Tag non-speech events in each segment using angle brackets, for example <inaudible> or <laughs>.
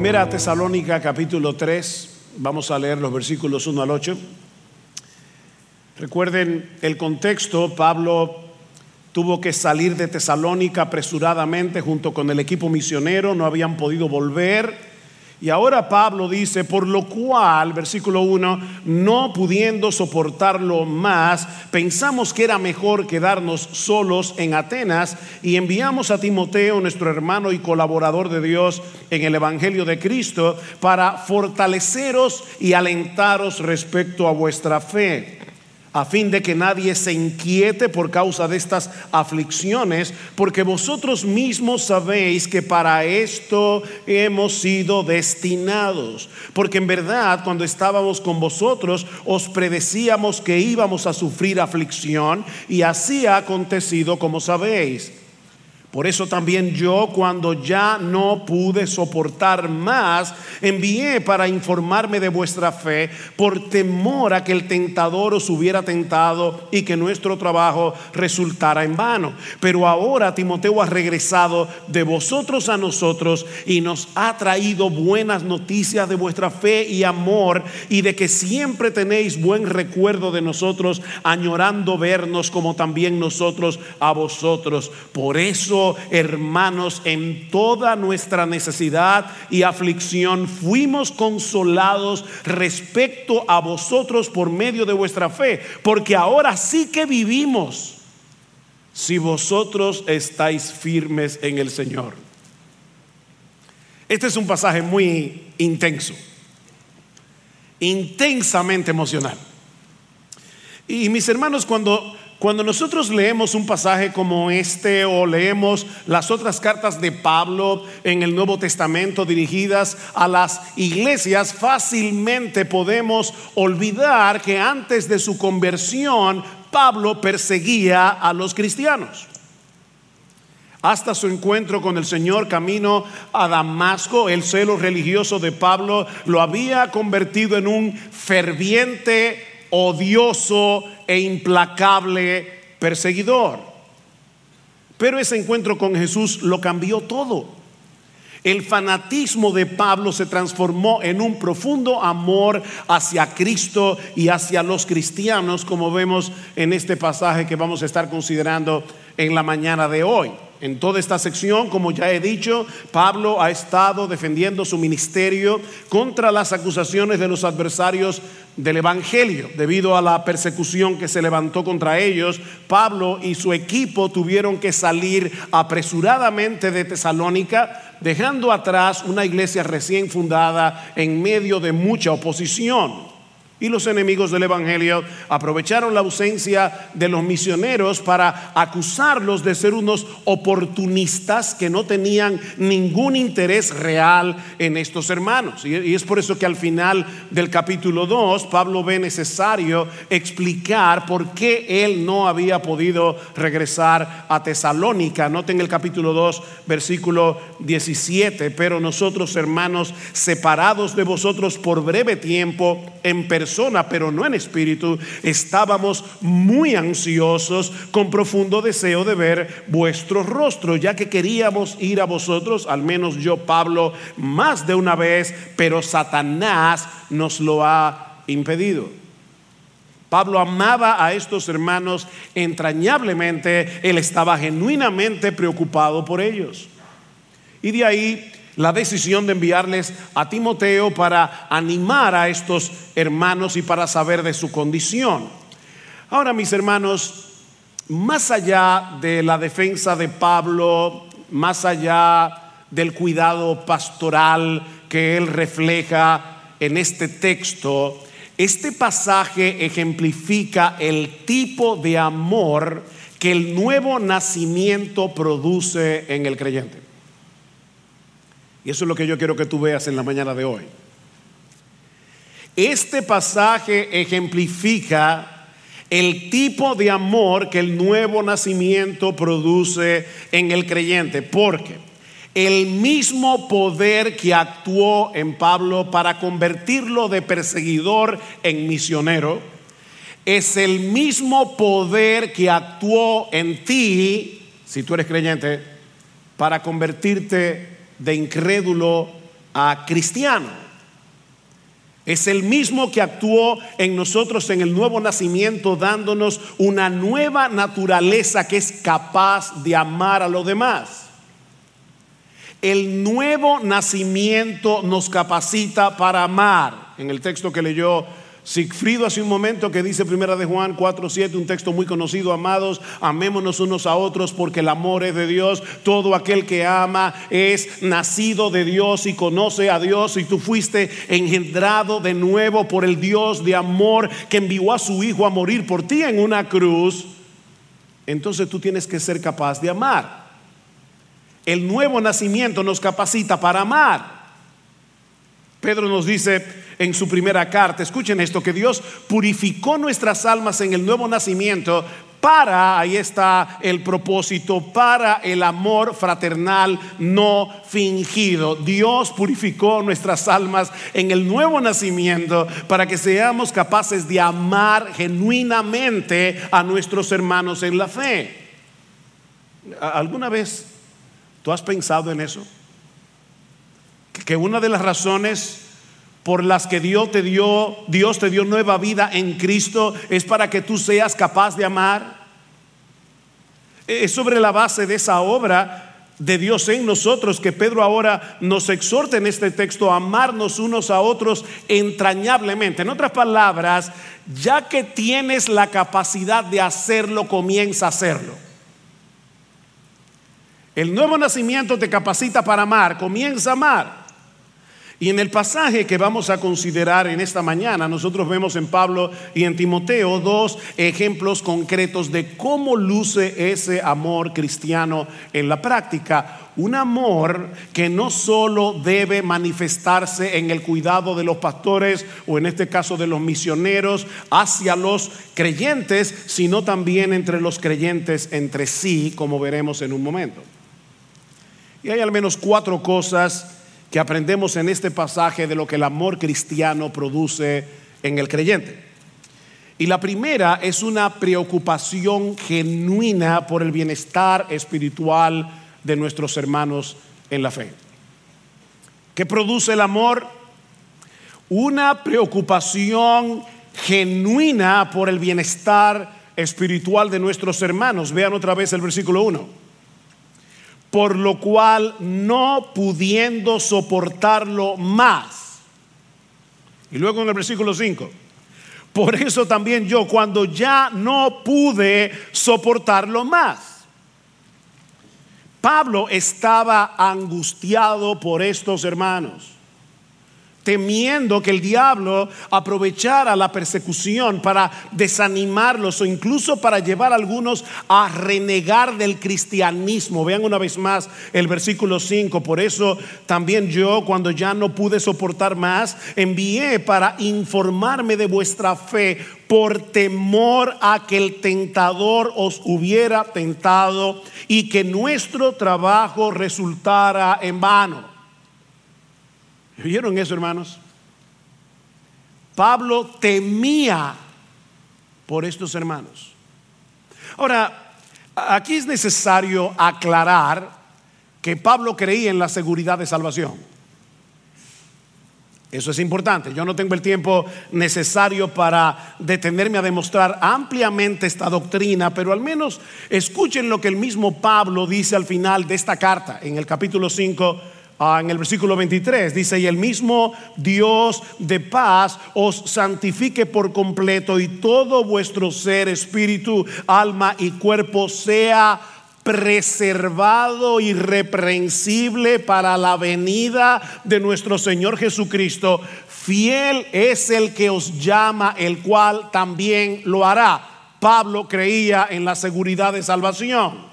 Primera Tesalónica capítulo 3, vamos a leer los versículos 1 al 8. Recuerden el contexto, Pablo tuvo que salir de Tesalónica apresuradamente junto con el equipo misionero, no habían podido volver y ahora Pablo dice, por lo cual, versículo 1, no pudiendo soportarlo más, pensamos que era mejor quedarnos solos en Atenas y enviamos a Timoteo, nuestro hermano y colaborador de Dios en el Evangelio de Cristo, para fortaleceros y alentaros respecto a vuestra fe a fin de que nadie se inquiete por causa de estas aflicciones, porque vosotros mismos sabéis que para esto hemos sido destinados. Porque en verdad cuando estábamos con vosotros os predecíamos que íbamos a sufrir aflicción y así ha acontecido como sabéis. Por eso también yo, cuando ya no pude soportar más, envié para informarme de vuestra fe, por temor a que el tentador os hubiera tentado y que nuestro trabajo resultara en vano. Pero ahora Timoteo ha regresado de vosotros a nosotros y nos ha traído buenas noticias de vuestra fe y amor y de que siempre tenéis buen recuerdo de nosotros, añorando vernos como también nosotros a vosotros. Por eso hermanos, en toda nuestra necesidad y aflicción fuimos consolados respecto a vosotros por medio de vuestra fe, porque ahora sí que vivimos si vosotros estáis firmes en el Señor. Este es un pasaje muy intenso, intensamente emocional. Y mis hermanos, cuando cuando nosotros leemos un pasaje como este o leemos las otras cartas de Pablo en el Nuevo Testamento dirigidas a las iglesias, fácilmente podemos olvidar que antes de su conversión Pablo perseguía a los cristianos. Hasta su encuentro con el Señor camino a Damasco, el celo religioso de Pablo lo había convertido en un ferviente odioso e implacable perseguidor. Pero ese encuentro con Jesús lo cambió todo. El fanatismo de Pablo se transformó en un profundo amor hacia Cristo y hacia los cristianos, como vemos en este pasaje que vamos a estar considerando en la mañana de hoy. En toda esta sección, como ya he dicho, Pablo ha estado defendiendo su ministerio contra las acusaciones de los adversarios del Evangelio. Debido a la persecución que se levantó contra ellos, Pablo y su equipo tuvieron que salir apresuradamente de Tesalónica, dejando atrás una iglesia recién fundada en medio de mucha oposición. Y los enemigos del Evangelio aprovecharon la ausencia de los misioneros para acusarlos de ser unos oportunistas que no tenían ningún interés real en estos hermanos. Y es por eso que al final del capítulo 2 Pablo ve necesario explicar por qué él no había podido regresar a Tesalónica. Noten el capítulo 2, versículo 17, pero nosotros hermanos separados de vosotros por breve tiempo en persona, pero no en espíritu, estábamos muy ansiosos con profundo deseo de ver vuestro rostro, ya que queríamos ir a vosotros, al menos yo, Pablo, más de una vez, pero Satanás nos lo ha impedido. Pablo amaba a estos hermanos entrañablemente, él estaba genuinamente preocupado por ellos. Y de ahí la decisión de enviarles a Timoteo para animar a estos hermanos y para saber de su condición. Ahora, mis hermanos, más allá de la defensa de Pablo, más allá del cuidado pastoral que él refleja en este texto, este pasaje ejemplifica el tipo de amor que el nuevo nacimiento produce en el creyente. Y eso es lo que yo quiero que tú veas en la mañana de hoy. Este pasaje ejemplifica el tipo de amor que el nuevo nacimiento produce en el creyente, porque el mismo poder que actuó en Pablo para convertirlo de perseguidor en misionero, es el mismo poder que actuó en ti, si tú eres creyente, para convertirte de incrédulo a cristiano. Es el mismo que actuó en nosotros en el nuevo nacimiento, dándonos una nueva naturaleza que es capaz de amar a los demás. El nuevo nacimiento nos capacita para amar. En el texto que leyó Sigfrido hace un momento que dice Primera de Juan 4:7, un texto muy conocido, amados, amémonos unos a otros porque el amor es de Dios. Todo aquel que ama es nacido de Dios y conoce a Dios y tú fuiste engendrado de nuevo por el Dios de amor que envió a su hijo a morir por ti en una cruz. Entonces tú tienes que ser capaz de amar. El nuevo nacimiento nos capacita para amar. Pedro nos dice en su primera carta, escuchen esto, que Dios purificó nuestras almas en el nuevo nacimiento para, ahí está el propósito, para el amor fraternal no fingido. Dios purificó nuestras almas en el nuevo nacimiento para que seamos capaces de amar genuinamente a nuestros hermanos en la fe. ¿Alguna vez tú has pensado en eso? Que una de las razones por las que Dios te dio, Dios te dio nueva vida en Cristo es para que tú seas capaz de amar. Es sobre la base de esa obra de Dios en nosotros que Pedro ahora nos exhorta en este texto a amarnos unos a otros entrañablemente. En otras palabras, ya que tienes la capacidad de hacerlo, comienza a hacerlo. El nuevo nacimiento te capacita para amar, comienza a amar. Y en el pasaje que vamos a considerar en esta mañana, nosotros vemos en Pablo y en Timoteo dos ejemplos concretos de cómo luce ese amor cristiano en la práctica. Un amor que no solo debe manifestarse en el cuidado de los pastores o en este caso de los misioneros hacia los creyentes, sino también entre los creyentes entre sí, como veremos en un momento. Y hay al menos cuatro cosas que aprendemos en este pasaje de lo que el amor cristiano produce en el creyente. Y la primera es una preocupación genuina por el bienestar espiritual de nuestros hermanos en la fe. ¿Qué produce el amor? Una preocupación genuina por el bienestar espiritual de nuestros hermanos. Vean otra vez el versículo 1 por lo cual no pudiendo soportarlo más. Y luego en el versículo 5, por eso también yo cuando ya no pude soportarlo más. Pablo estaba angustiado por estos hermanos temiendo que el diablo aprovechara la persecución para desanimarlos o incluso para llevar a algunos a renegar del cristianismo. Vean una vez más el versículo 5. Por eso también yo, cuando ya no pude soportar más, envié para informarme de vuestra fe por temor a que el tentador os hubiera tentado y que nuestro trabajo resultara en vano. ¿Vieron eso, hermanos? Pablo temía por estos hermanos. Ahora, aquí es necesario aclarar que Pablo creía en la seguridad de salvación. Eso es importante. Yo no tengo el tiempo necesario para detenerme a demostrar ampliamente esta doctrina, pero al menos escuchen lo que el mismo Pablo dice al final de esta carta, en el capítulo 5 Ah, en el versículo 23 dice, y el mismo Dios de paz os santifique por completo y todo vuestro ser, espíritu, alma y cuerpo sea preservado irreprensible para la venida de nuestro Señor Jesucristo. Fiel es el que os llama, el cual también lo hará. Pablo creía en la seguridad de salvación.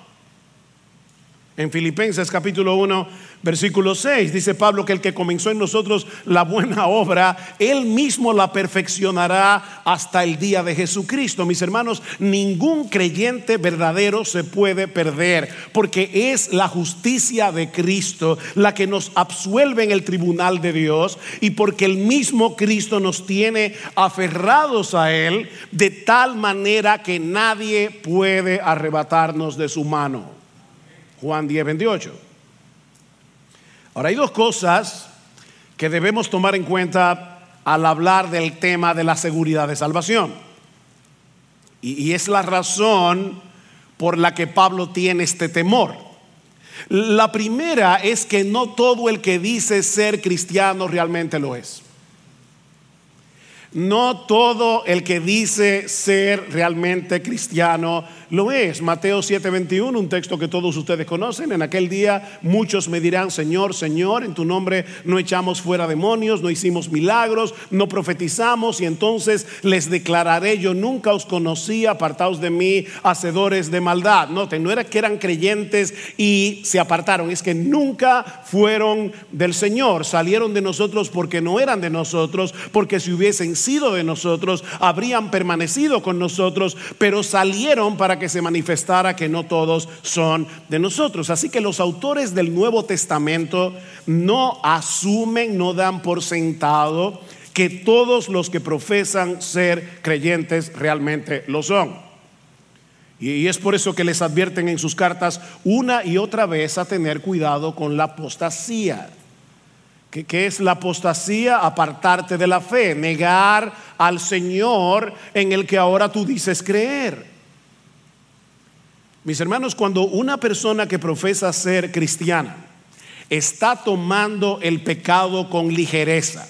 En Filipenses capítulo 1 Versículo 6 dice Pablo que el que comenzó en nosotros la buena <laughs> obra, él mismo la perfeccionará hasta el día de Jesucristo. Mis hermanos, ningún creyente verdadero se puede perder, porque es la justicia de Cristo la que nos absuelve en el tribunal de Dios y porque el mismo Cristo nos tiene aferrados a Él de tal manera que nadie puede arrebatarnos de su mano. Juan 10, 28. Ahora hay dos cosas que debemos tomar en cuenta al hablar del tema de la seguridad de salvación. Y, es la razón por la que Pablo tiene este temor. La primera es que no todo el que dice ser cristiano realmente lo es. No todo el que dice ser realmente cristiano lo es. Mateo 7:21, un texto que todos ustedes conocen. En aquel día muchos me dirán, Señor, Señor, en tu nombre no echamos fuera demonios, no hicimos milagros, no profetizamos y entonces les declararé, yo nunca os conocí, apartaos de mí, hacedores de maldad. Noten, no era que eran creyentes y se apartaron, es que nunca fueron del Señor, salieron de nosotros porque no eran de nosotros, porque si hubiesen de nosotros, habrían permanecido con nosotros, pero salieron para que se manifestara que no todos son de nosotros. Así que los autores del Nuevo Testamento no asumen, no dan por sentado que todos los que profesan ser creyentes realmente lo son. Y es por eso que les advierten en sus cartas una y otra vez a tener cuidado con la apostasía. ¿Qué, es la apostasía? Apartarte de la fe, negar al Señor en el que ahora tú dices creer. Mis hermanos, cuando una persona que profesa ser cristiana está tomando el pecado con ligereza,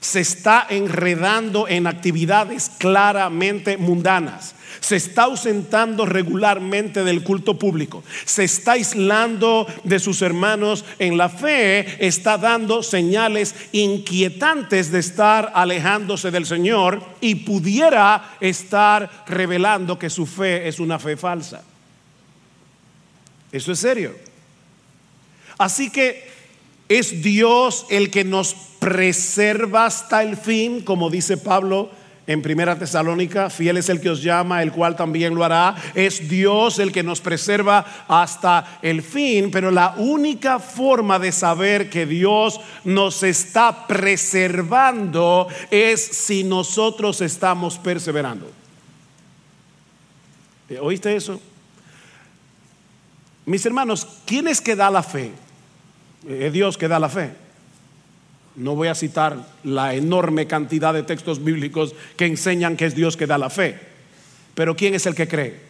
se está enredando en actividades claramente mundanas, se está ausentando regularmente del culto público, se está aislando de sus hermanos en la fe, está dando señales inquietantes de estar alejándose del Señor y pudiera estar revelando que su fe es una fe falsa. Eso es serio. Así que es Dios el que nos preserva hasta el fin, como dice Pablo en Primera Tesalónica, fiel es el que os llama, el cual también lo hará. Es Dios el que nos preserva hasta el fin, pero la única forma de saber que Dios nos está preservando es si nosotros estamos perseverando. ¿Oíste eso? Mis hermanos, ¿quién es que da la fe? Es Dios que da la fe. No voy a citar la enorme cantidad de textos bíblicos que enseñan que es Dios que da la fe. Pero ¿quién es el que cree?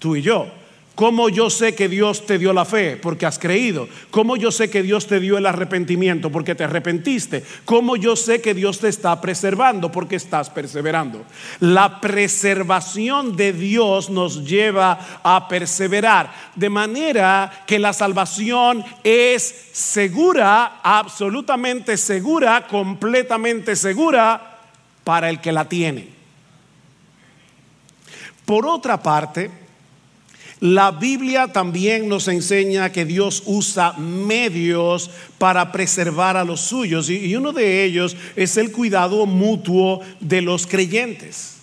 Tú y yo. ¿Cómo yo sé que Dios te dio la fe? Porque has creído. ¿Cómo yo sé que Dios te dio el arrepentimiento? Porque te arrepentiste. ¿Cómo yo sé que Dios te está preservando? Porque estás perseverando. La preservación de Dios nos lleva a perseverar. De manera que la salvación es segura, absolutamente segura, completamente segura para el que la tiene. Por otra parte, la Biblia también nos enseña que Dios usa medios para preservar a los suyos y uno de ellos es el cuidado mutuo de los creyentes.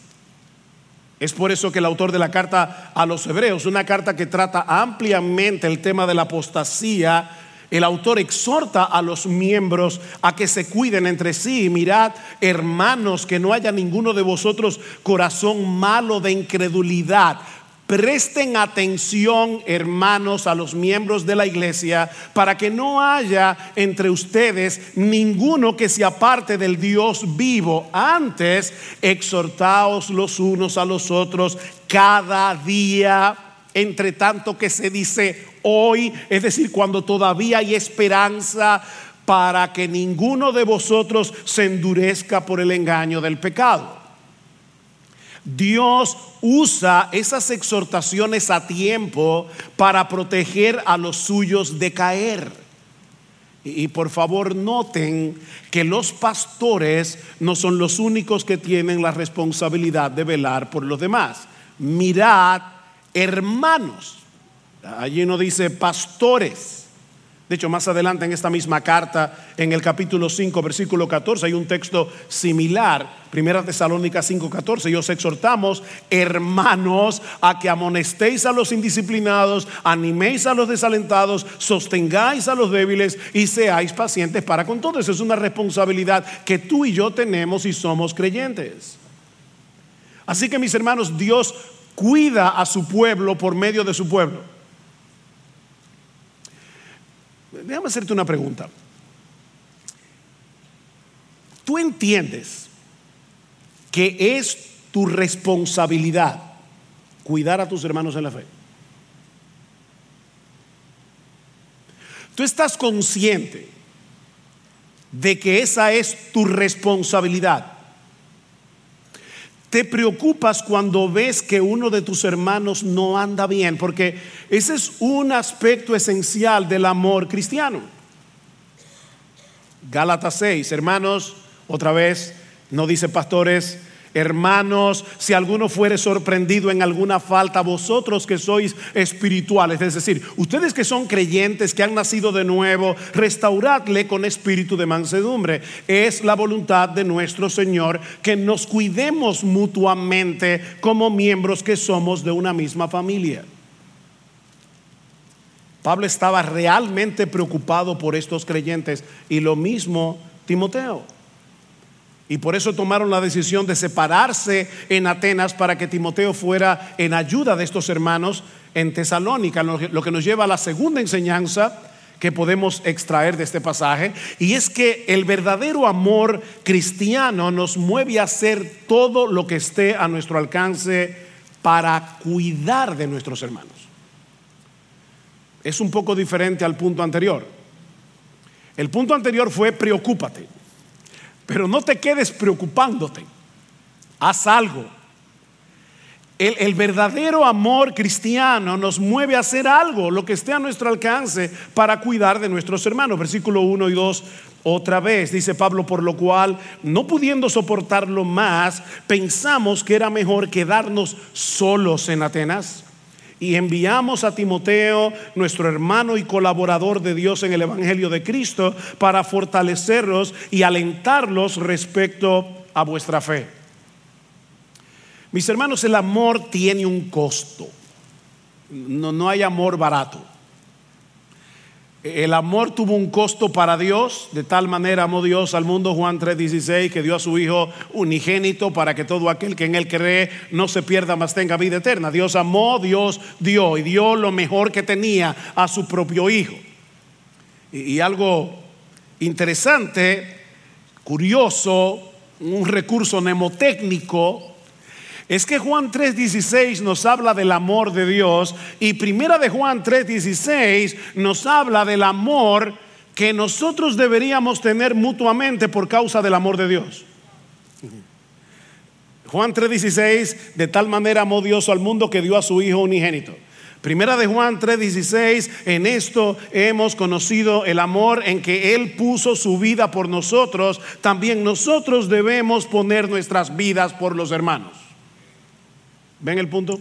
Es por eso que el autor de la carta a los hebreos, una carta que trata ampliamente el tema de la apostasía, el autor exhorta a los miembros a que se cuiden entre sí. Mirad, hermanos, que no haya ninguno de vosotros corazón malo de incredulidad Presten atención, hermanos, a los miembros de la iglesia, para que no haya entre ustedes ninguno que se aparte del Dios vivo. Antes, exhortaos los unos a los otros cada día, entre tanto que se dice hoy, es decir, cuando todavía hay esperanza para que ninguno de vosotros se endurezca por el engaño del pecado. Dios usa esas exhortaciones a tiempo para proteger a los suyos de caer. Y, por favor noten que los pastores no son los únicos que tienen la responsabilidad de velar por los demás. Mirad, hermanos. Allí no dice pastores. De hecho, más adelante en esta misma carta, en el capítulo 5, versículo 14, hay un texto similar, Primera Tesalónica 5, 14. Y os exhortamos, hermanos, a que amonestéis a los indisciplinados, animéis a los desalentados, sostengáis a los débiles y seáis pacientes para con todos. Es una responsabilidad que tú y yo tenemos y somos creyentes. Así que mis hermanos, Dios cuida a su pueblo por medio de su pueblo. Déjame hacerte una pregunta. Tú entiendes que es tu responsabilidad cuidar a tus hermanos en la fe. Tú estás consciente de que esa es tu responsabilidad. Te preocupas cuando ves que uno de tus hermanos no anda bien, porque ese es un aspecto esencial del amor cristiano. Gálatas 6, hermanos, otra vez, no dice pastores, Hermanos, si alguno fuere sorprendido en alguna falta, vosotros que sois espirituales, es decir, ustedes que son creyentes, que han nacido de nuevo, restauradle con espíritu de mansedumbre. Es la voluntad de nuestro Señor que nos cuidemos mutuamente como miembros que somos de una misma familia. Pablo estaba realmente preocupado por estos creyentes y lo mismo Timoteo. Y por eso tomaron la decisión de separarse en Atenas para que Timoteo fuera en ayuda de estos hermanos en Tesalónica, lo que nos lleva a la segunda enseñanza que podemos extraer de este pasaje, y es que el verdadero amor cristiano nos mueve a hacer todo lo que esté a nuestro alcance para cuidar de nuestros hermanos. Es un poco diferente al punto anterior. El punto anterior fue preocúpate. Pero no te quedes preocupándote. Haz algo. El, verdadero amor cristiano nos mueve a hacer algo, lo que esté a nuestro alcance para cuidar de nuestros hermanos. Versículo 1 y 2, otra vez, dice Pablo, por lo cual, no pudiendo soportarlo más, pensamos que era mejor quedarnos solos en Atenas y enviamos a Timoteo, nuestro hermano y colaborador de Dios en el Evangelio de Cristo, para fortalecerlos y alentarlos respecto a vuestra fe. Mis hermanos, el amor tiene un costo. No, no hay amor barato. El amor tuvo un costo para Dios, de tal manera amó Dios al mundo, Juan 3:16, que dio a su Hijo unigénito para que todo aquel que en él cree no se pierda, mas tenga vida eterna. Dios amó, Dios dio y dio lo mejor que tenía a su propio Hijo. Y, y algo interesante, curioso, un recurso mnemotécnico es que Juan 3:16 nos habla del amor de Dios y primera de Juan 3:16 nos habla del amor que nosotros deberíamos tener mutuamente por causa del amor de Dios. Juan 3:16, de tal manera amó Dios al mundo que dio a su Hijo unigénito. Primera de Juan 3:16, en esto hemos conocido el amor en que Él puso su vida por nosotros, también nosotros debemos poner nuestras vidas por los hermanos. ¿Ven el punto?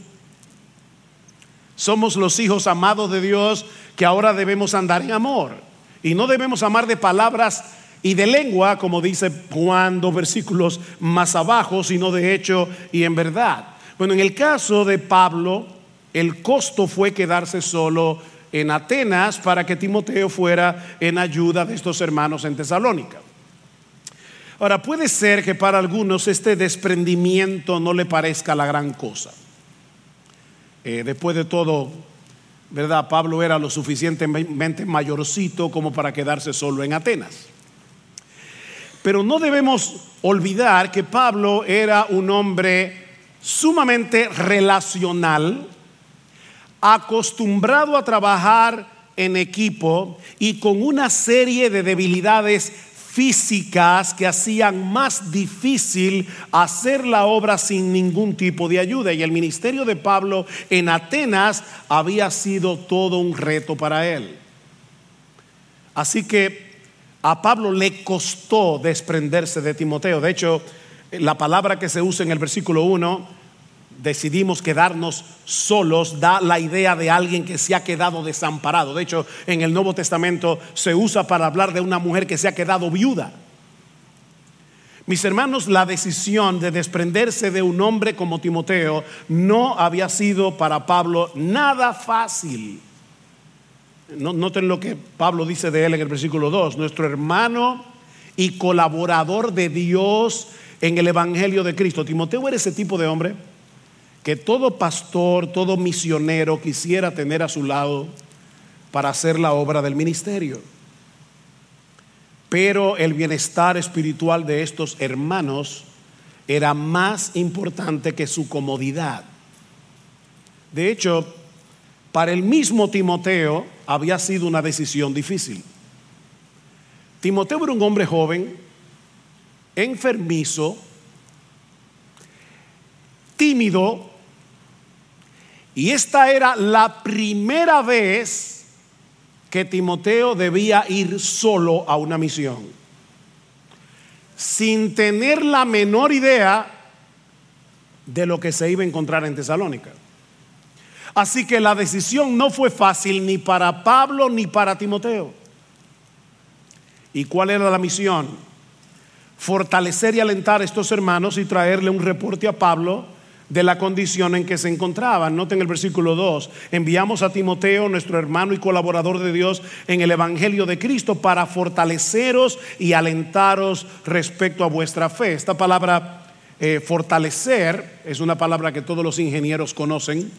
Somos los hijos amados de Dios que ahora debemos andar en amor. Y no debemos amar de palabras y de lengua, como dice Juan dos versículos más abajo, sino de hecho y en verdad. Bueno, en el caso de Pablo, el costo fue quedarse solo en Atenas para que Timoteo fuera en ayuda de estos hermanos en Tesalónica. Ahora, puede ser que para algunos este desprendimiento no le parezca la gran cosa. Eh, después de todo, ¿verdad? Pablo era lo suficientemente mayorcito como para quedarse solo en Atenas. Pero no debemos olvidar que Pablo era un hombre sumamente relacional, acostumbrado a trabajar en equipo y con una serie de debilidades físicas que hacían más difícil hacer la obra sin ningún tipo de ayuda. Y el ministerio de Pablo en Atenas había sido todo un reto para él. Así que a Pablo le costó desprenderse de Timoteo. De hecho, la palabra que se usa en el versículo 1 decidimos quedarnos solos da la idea de alguien que se ha quedado desamparado. De hecho, en el Nuevo Testamento se usa para hablar de una mujer que se ha quedado viuda. Mis hermanos, la decisión de desprenderse de un hombre como Timoteo no había sido para Pablo nada fácil. Noten lo que Pablo dice de él en el versículo 2, nuestro hermano y colaborador de Dios en el Evangelio de Cristo. Timoteo era ese tipo de hombre que todo pastor, todo misionero quisiera tener a su lado para hacer la obra del ministerio. pero el bienestar espiritual de estos hermanos era más importante que su comodidad. De hecho, para el mismo Timoteo había sido una decisión difícil. Timoteo era un hombre joven, enfermizo, tímido, y esta era la primera vez que Timoteo debía ir solo a una misión, sin tener la menor idea de lo que se iba a encontrar en Tesalónica. Así que la decisión no fue fácil ni para Pablo ni para Timoteo. ¿Y cuál era la misión? Fortalecer y alentar a estos hermanos y traerle un reporte a Pablo de la condición en que se encontraban. Noten el versículo 2. Enviamos a Timoteo, nuestro hermano y colaborador de Dios, en el Evangelio de Cristo para fortaleceros y alentaros respecto a vuestra fe. Esta palabra eh, fortalecer es una palabra que todos los ingenieros conocen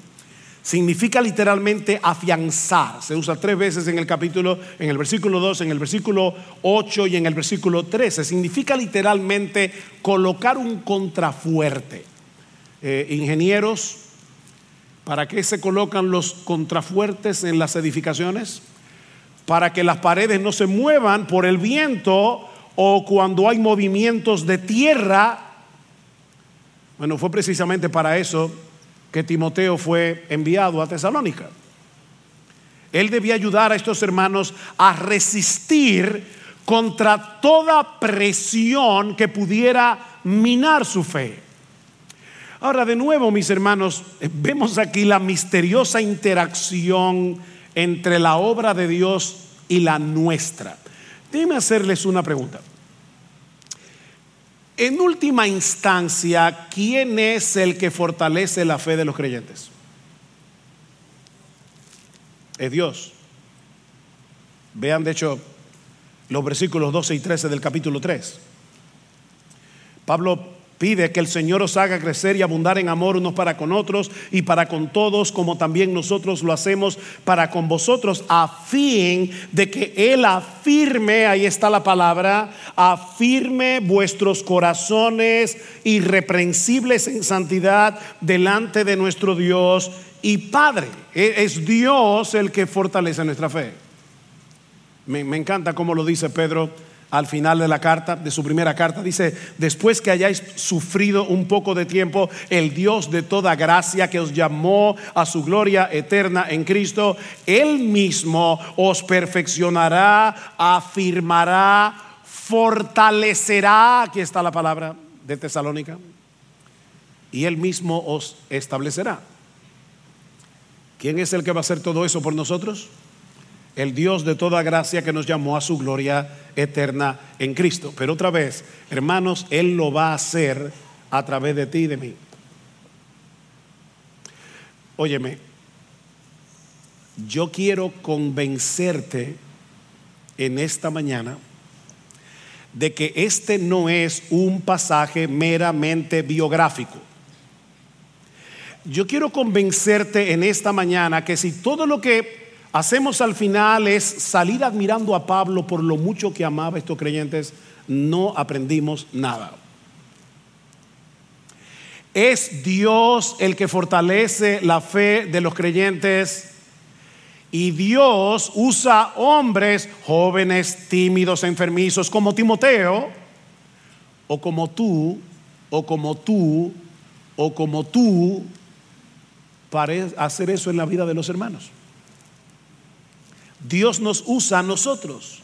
significa literalmente afianzar. Se usa tres veces en el capítulo, en el versículo 2, en el versículo 8 y en el versículo 13. Significa literalmente colocar un contrafuerte. Eh, ingenieros, ¿para qué se colocan los contrafuertes en las edificaciones? Para que las paredes no se muevan por el viento o cuando hay movimientos de tierra. Bueno, fue precisamente para eso que Timoteo fue enviado a Tesalónica. Él debía ayudar a estos hermanos a resistir contra toda presión que pudiera minar su fe. Ahora, de nuevo, mis hermanos, vemos aquí la misteriosa interacción entre la obra de Dios y la nuestra. Déjenme hacerles una pregunta. En última instancia, ¿quién es el que fortalece la fe de los creyentes? Es Dios. Vean, de hecho, los versículos 12 y 13 del capítulo 3. Pablo Pide que el Señor os haga crecer y abundar en amor unos para con otros y para con todos, como también nosotros lo hacemos para con vosotros, a fin de que Él afirme, ahí está la palabra, afirme vuestros corazones irreprensibles en santidad delante de nuestro Dios y Padre. E, es Dios el que fortalece nuestra fe. Me, me encanta cómo lo dice Pedro al final de la carta, de su primera carta, dice, después que hayáis sufrido un poco de tiempo, el Dios de toda gracia que os llamó a su gloria eterna en Cristo, Él mismo os perfeccionará, afirmará, fortalecerá, aquí está la palabra de Tesalónica, y Él mismo os establecerá. ¿Quién es el que va a hacer todo eso por nosotros? El Dios de toda gracia que nos llamó a su gloria eterna en Cristo. Pero otra vez, hermanos, Él lo va a hacer a través de ti y de mí. Óyeme, yo quiero convencerte en esta mañana de que este no es un pasaje meramente biográfico. Yo quiero convencerte en esta mañana que si todo lo que hacemos al final es salir admirando a Pablo por lo mucho que amaba a estos creyentes, no aprendimos nada. Es Dios el que fortalece la fe de los creyentes y Dios usa hombres jóvenes, tímidos, enfermizos, como Timoteo, o como tú, o como tú, o como tú, para hacer eso en la vida de los hermanos. Dios nos usa a nosotros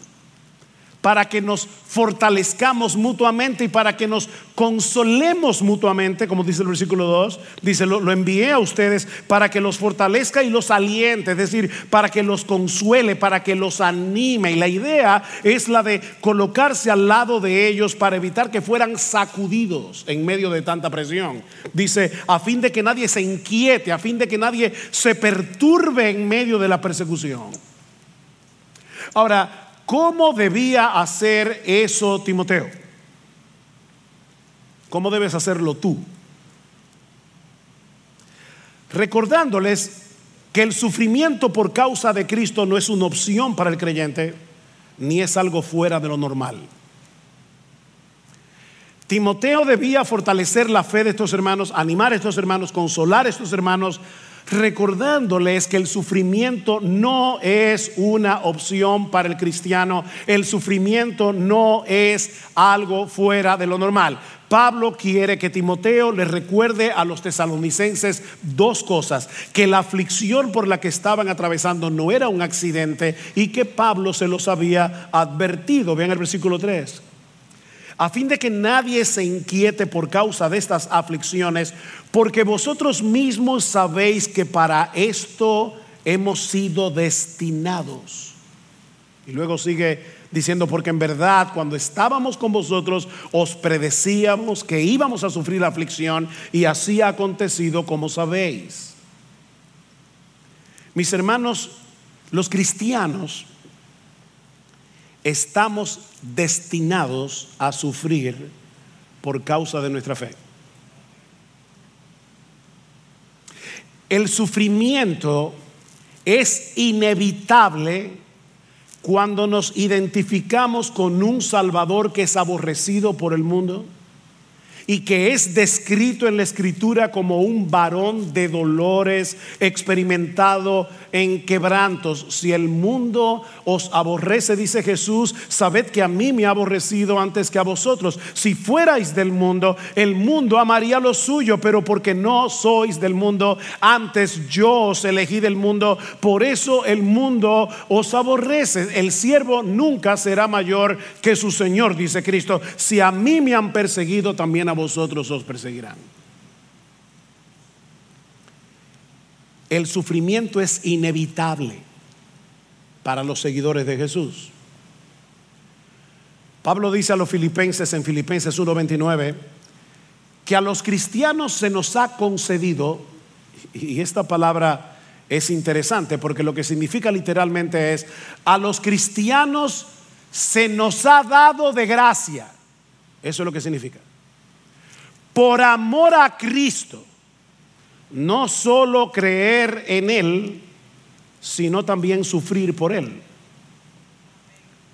para que nos fortalezcamos mutuamente y para que nos consolemos mutuamente, como dice el versículo 2, dice, lo, lo, envié a ustedes para que los fortalezca y los aliente, es decir, para que los consuele, para que los anime. Y la idea es la de colocarse al lado de ellos para evitar que fueran sacudidos en medio de tanta presión. Dice, a fin de que nadie se inquiete, a fin de que nadie se perturbe en medio de la persecución. Ahora, ¿cómo debía hacer eso Timoteo? ¿Cómo debes hacerlo tú? Recordándoles que el sufrimiento por causa de Cristo no es una opción para el creyente, ni es algo fuera de lo normal. Timoteo debía fortalecer la fe de estos hermanos, animar a estos hermanos, consolar a estos hermanos, recordándoles que el sufrimiento no es una opción para el cristiano, el sufrimiento no es algo fuera de lo normal. Pablo quiere que Timoteo le recuerde a los tesalonicenses dos cosas, que la aflicción por la que estaban atravesando no era un accidente y que Pablo se los había advertido. Vean el versículo 3 a fin de que nadie se inquiete por causa de estas aflicciones, porque vosotros mismos sabéis que para esto hemos sido destinados. Y luego sigue diciendo, porque en verdad cuando estábamos con vosotros os predecíamos que íbamos a sufrir aflicción y así ha acontecido como sabéis. Mis hermanos, los cristianos estamos destinados a sufrir por causa de nuestra fe. El sufrimiento es inevitable cuando nos identificamos con un Salvador que es aborrecido por el mundo y que es descrito en la escritura como un varón de dolores, experimentado en quebrantos. Si el mundo os aborrece, dice Jesús, sabed que a mí me ha aborrecido antes que a vosotros. Si fuerais del mundo, el mundo amaría lo suyo, pero porque no sois del mundo, antes yo os elegí del mundo, por eso el mundo os aborrece. El siervo nunca será mayor que su Señor, dice Cristo. Si a mí me han perseguido, también a vosotros os perseguirán. El sufrimiento es inevitable para los seguidores de Jesús. Pablo dice a los filipenses en Filipenses 1:29 que a los cristianos se nos ha concedido, y esta palabra es interesante porque lo que significa literalmente es, a los cristianos se nos ha dado de gracia. Eso es lo que significa por amor a Cristo, no solo creer en Él, sino también sufrir por Él.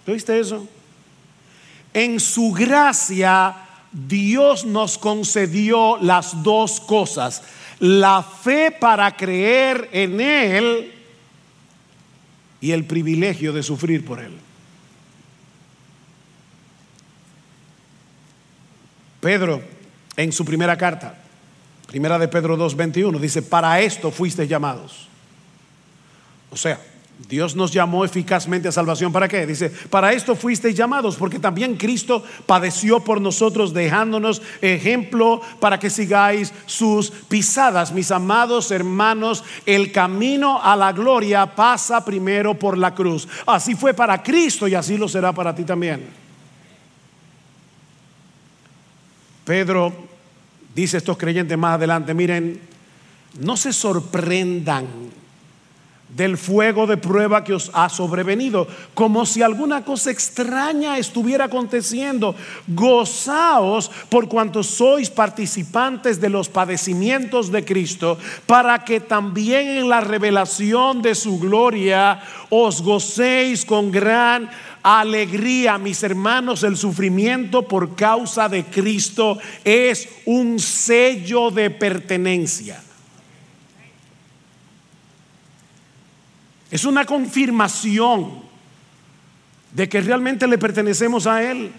¿Viste eso? En su gracia, Dios nos concedió las dos cosas. La fe para creer en Él y el privilegio de sufrir por Él. Pedro en su primera carta, primera de Pedro 2.21, dice, para esto fuiste llamados. O sea, Dios nos llamó eficazmente a salvación. ¿Para qué? Dice, para esto fuisteis llamados, porque también Cristo padeció por nosotros, dejándonos ejemplo para que sigáis sus pisadas. Mis amados hermanos, el camino a la gloria pasa primero por la cruz. Así fue para Cristo y así lo será para ti también. Pedro dice estos creyentes más adelante, miren, no se sorprendan del fuego de prueba que os ha sobrevenido, como si alguna cosa extraña estuviera aconteciendo. Gozaos por cuanto sois participantes de los padecimientos de Cristo, para que también en la revelación de su gloria os gocéis con gran alegría, mis hermanos, el sufrimiento por causa de Cristo es un sello de pertenencia. Es una confirmación de que realmente le pertenecemos a Él.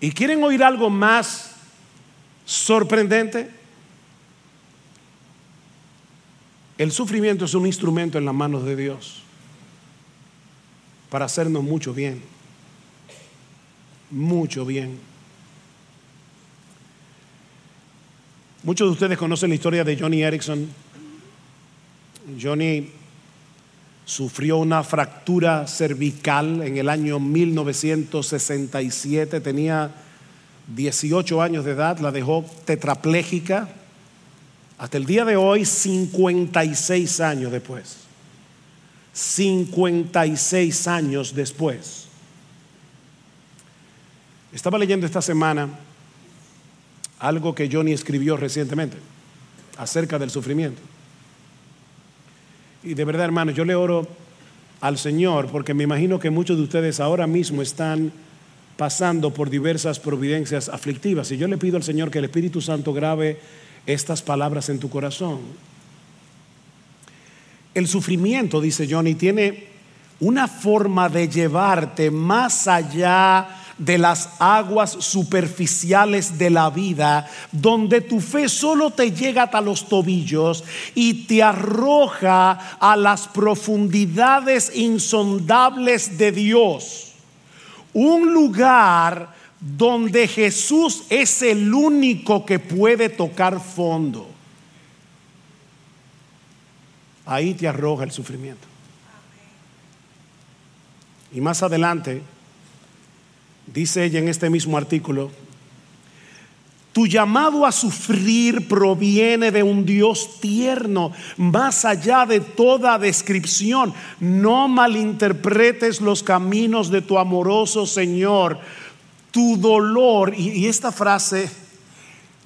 ¿Y quieren oír algo más sorprendente? El sufrimiento es un instrumento en las manos de Dios para hacernos mucho bien. Mucho bien. Muchos de ustedes conocen la historia de Johnny Erickson. Johnny sufrió una fractura cervical en el año 1967, tenía 18 años de edad, la dejó tetrapléjica. Hasta el día de hoy, 56 años después. 56 años después. Estaba leyendo esta semana algo que Johnny escribió recientemente acerca del sufrimiento. Y de verdad, hermano, yo le oro al Señor, porque me imagino que muchos de ustedes ahora mismo están pasando por diversas providencias aflictivas. Y yo le pido al Señor que el Espíritu Santo grabe estas palabras en tu corazón. El sufrimiento, dice Johnny, tiene una forma de llevarte más allá de las aguas superficiales de la vida, donde tu fe solo te llega hasta los tobillos y te arroja a las profundidades insondables de Dios. Un lugar donde Jesús es el único que puede tocar fondo. Ahí te arroja el sufrimiento. Y más adelante, dice ella en este mismo artículo, tu llamado a sufrir proviene de un Dios tierno, más allá de toda descripción. No malinterpretes los caminos de tu amoroso Señor. Tu dolor, y, esta frase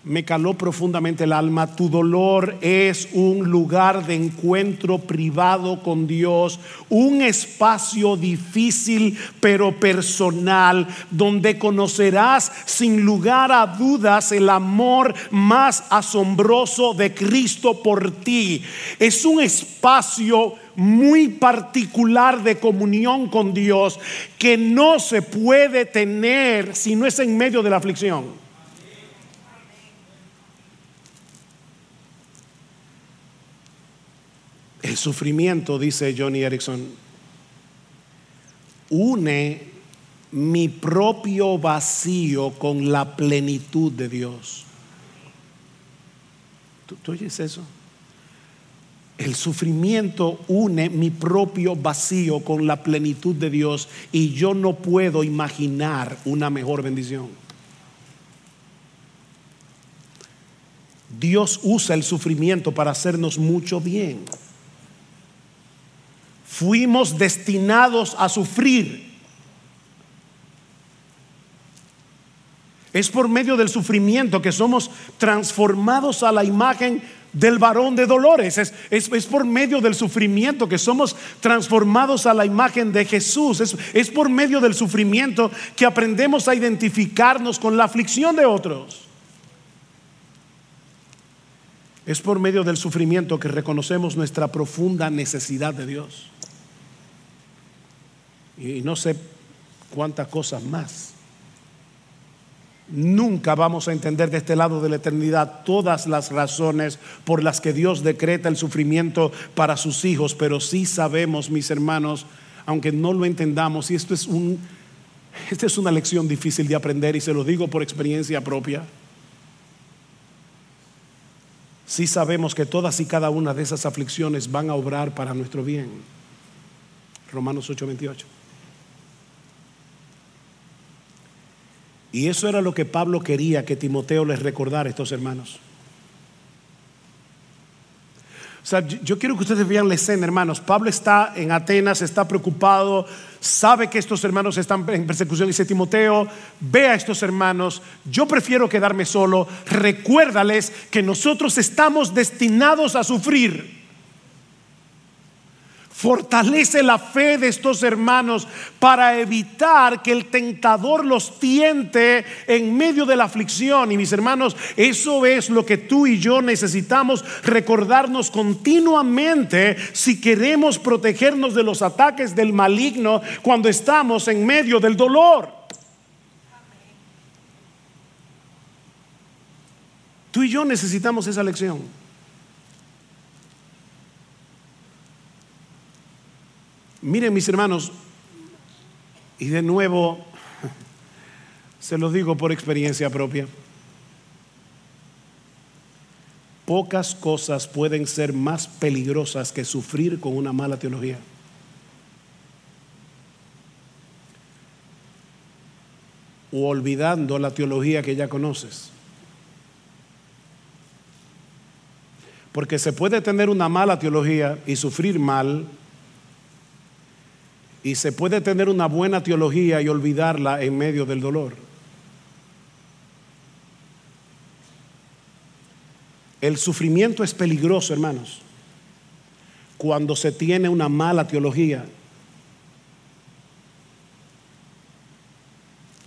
me caló profundamente el alma. Tu dolor es un lugar de encuentro privado con Dios, un espacio difícil pero personal, donde conocerás sin lugar a dudas el amor más asombroso de Cristo por ti. Es un espacio muy particular de comunión con Dios que no se puede tener si no es en medio de la aflicción. El sufrimiento, dice Johnny Erickson, une mi propio vacío con la plenitud de Dios. ¿Tú, oyes eso? El sufrimiento une mi propio vacío con la plenitud de Dios y yo no puedo imaginar una mejor bendición. Dios usa el sufrimiento para hacernos mucho bien fuimos destinados a sufrir. Es por medio del sufrimiento que somos transformados a la imagen del varón de dolores. Es, es, por medio del sufrimiento que somos transformados a la imagen de Jesús. Es, es por medio del sufrimiento que aprendemos a identificarnos con la aflicción de otros. Es por medio del sufrimiento que reconocemos nuestra profunda necesidad de Dios y no sé cuántas cosas más. Nunca vamos a entender de este lado de la eternidad todas las razones por las que Dios decreta el sufrimiento para sus hijos, pero sí sabemos, mis hermanos, aunque no lo entendamos, y esto es un esta es una lección difícil de aprender y se lo digo por experiencia propia. Sí sabemos que todas y cada una de esas aflicciones van a obrar para nuestro bien. Romanos 8:28. Y eso era lo que Pablo quería que Timoteo les recordara a estos hermanos. O sea, yo quiero que ustedes vean la escena, hermanos. Pablo está en Atenas, está preocupado, sabe que estos hermanos están en persecución. Dice Timoteo, ve a estos hermanos, yo prefiero quedarme solo. Recuérdales que nosotros estamos destinados a sufrir. Fortalece la fe de estos hermanos para evitar que el tentador los tiente en medio de la aflicción. Y mis hermanos, eso es lo que tú y yo necesitamos recordarnos continuamente si queremos protegernos de los ataques del maligno cuando estamos en medio del dolor. Tú y yo necesitamos esa lección. Miren mis hermanos, y de nuevo se lo digo por experiencia propia, pocas cosas pueden ser más peligrosas que sufrir con una mala teología. O olvidando la teología que ya conoces. Porque se puede tener una mala teología y sufrir mal y se puede tener una buena teología y olvidarla en medio del dolor. El sufrimiento es peligroso, hermanos, cuando se tiene una mala teología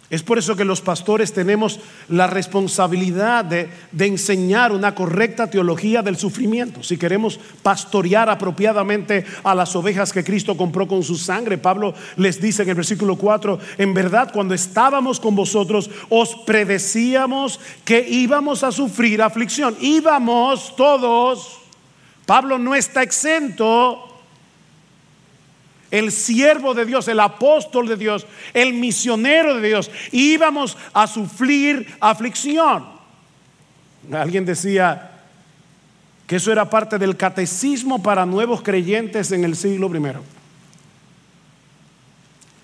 Es por eso que los pastores tenemos la responsabilidad de, enseñar una correcta teología del sufrimiento. Si queremos pastorear apropiadamente a las ovejas que Cristo compró con su sangre, Pablo les dice en el versículo 4, en verdad cuando estábamos con vosotros os predecíamos que íbamos a sufrir aflicción. Íbamos todos. Pablo no está exento el siervo de Dios, el apóstol de Dios, el misionero de Dios, íbamos a sufrir aflicción. Alguien decía que eso era parte del catecismo para nuevos creyentes en el siglo I.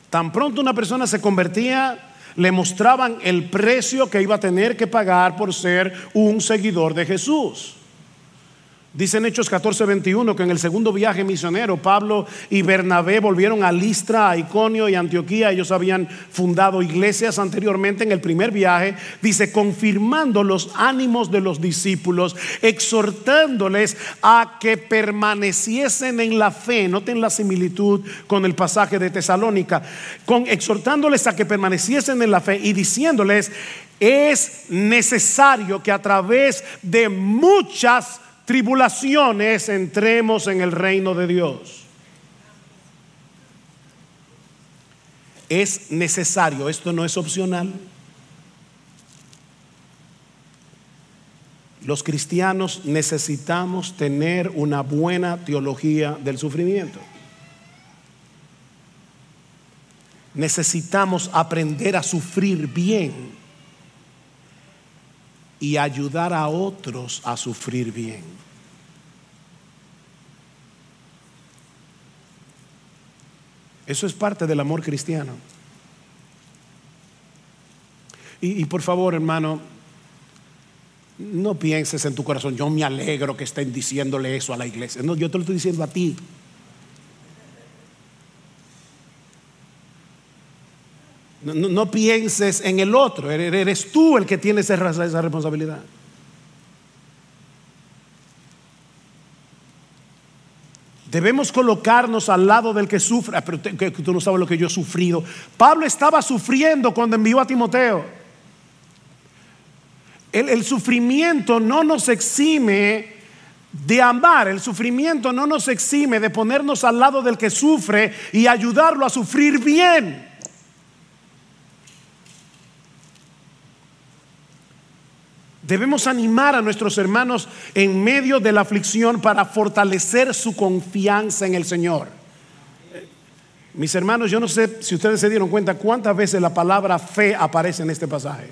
Tan pronto una persona se convertía, le mostraban el precio que iba a tener que pagar por ser un seguidor de Jesús. Dicen Hechos 14, 21 que en el segundo viaje misionero Pablo y Bernabé volvieron a Listra, a Iconio y Antioquía. Ellos habían fundado iglesias anteriormente en el primer viaje. Dice, confirmando los ánimos de los discípulos, exhortándoles a que permaneciesen en la fe. Noten la similitud con el pasaje de Tesalónica. Con, exhortándoles a que permaneciesen en la fe y diciéndoles, es necesario que a través de muchas tribulaciones entremos en el reino de Dios. Es necesario, esto no es opcional. Los cristianos necesitamos tener una buena teología del sufrimiento. Necesitamos aprender a sufrir bien y ayudar a otros a sufrir bien. Eso es parte del amor cristiano. Y, por favor, hermano, no pienses en tu corazón, yo me alegro que estén diciéndole eso a la iglesia. No, yo te lo estoy diciendo a ti. No, pienses en el otro, eres tú el que tiene esa, responsabilidad. Debemos colocarnos al lado del que sufre. Ah, pero tú no sabes lo que yo he sufrido. Pablo estaba sufriendo cuando envió a Timoteo. el, sufrimiento no nos exime de amar. El sufrimiento no nos exime de ponernos al lado del que sufre y ayudarlo a sufrir bien. Debemos animar a nuestros hermanos en medio de la aflicción para fortalecer su confianza en el Señor. Mis hermanos, yo no sé si ustedes se dieron cuenta cuántas veces la palabra fe aparece en este pasaje.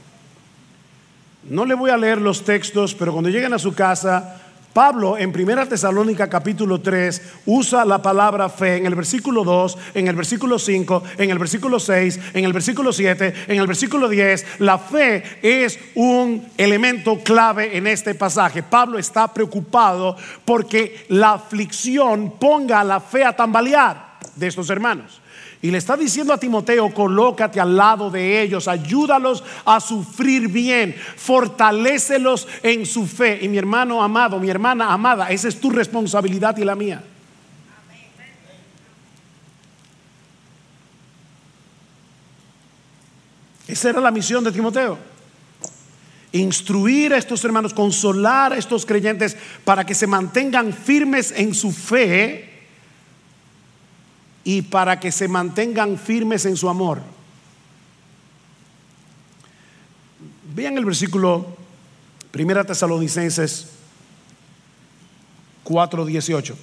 No le voy a leer los textos, pero cuando lleguen a su casa, Pablo en 1 Tesalónica capítulo 3 usa la palabra fe en el versículo 2, en el versículo 5, en el versículo 6, en el versículo 7, en el versículo 10. La fe es un elemento clave en este pasaje. Pablo está preocupado porque la aflicción ponga la fe a tambalear de estos hermanos. Y le está diciendo a Timoteo, colócate al lado de ellos, ayúdalos a sufrir bien, fortalécelos en su fe. Y mi hermano amado, mi hermana amada, esa es tu responsabilidad y la mía. Esa era la misión de Timoteo. Instruir a estos hermanos, consolar a estos creyentes para que se mantengan firmes en su fe y para que se mantengan firmes en su amor. Vean el versículo Primera Tesalonicenses 4:18.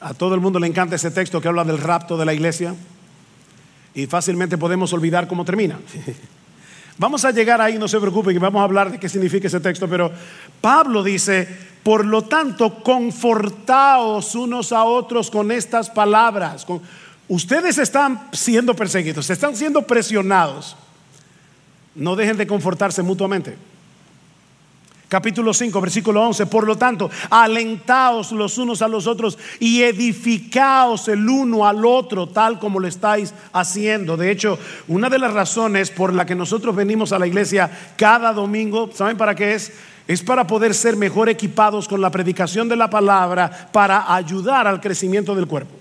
A todo el mundo le encanta ese texto que habla del rapto de la iglesia y fácilmente podemos olvidar cómo termina. <laughs> Vamos a llegar ahí, no se preocupen, que vamos a hablar de qué significa ese texto, pero Pablo dice, por lo tanto, confortaos unos a otros con estas palabras. Ustedes están siendo perseguidos, están siendo presionados. No dejen de confortarse mutuamente. Capítulo 5, versículo 11. Por lo tanto, alentaos los unos a los otros y edificaos el uno al otro, tal como lo estáis haciendo. De hecho, una de las razones por la que nosotros venimos a la iglesia cada domingo, ¿saben para qué es? es para poder ser mejor equipados con la predicación de la palabra para ayudar al crecimiento del cuerpo.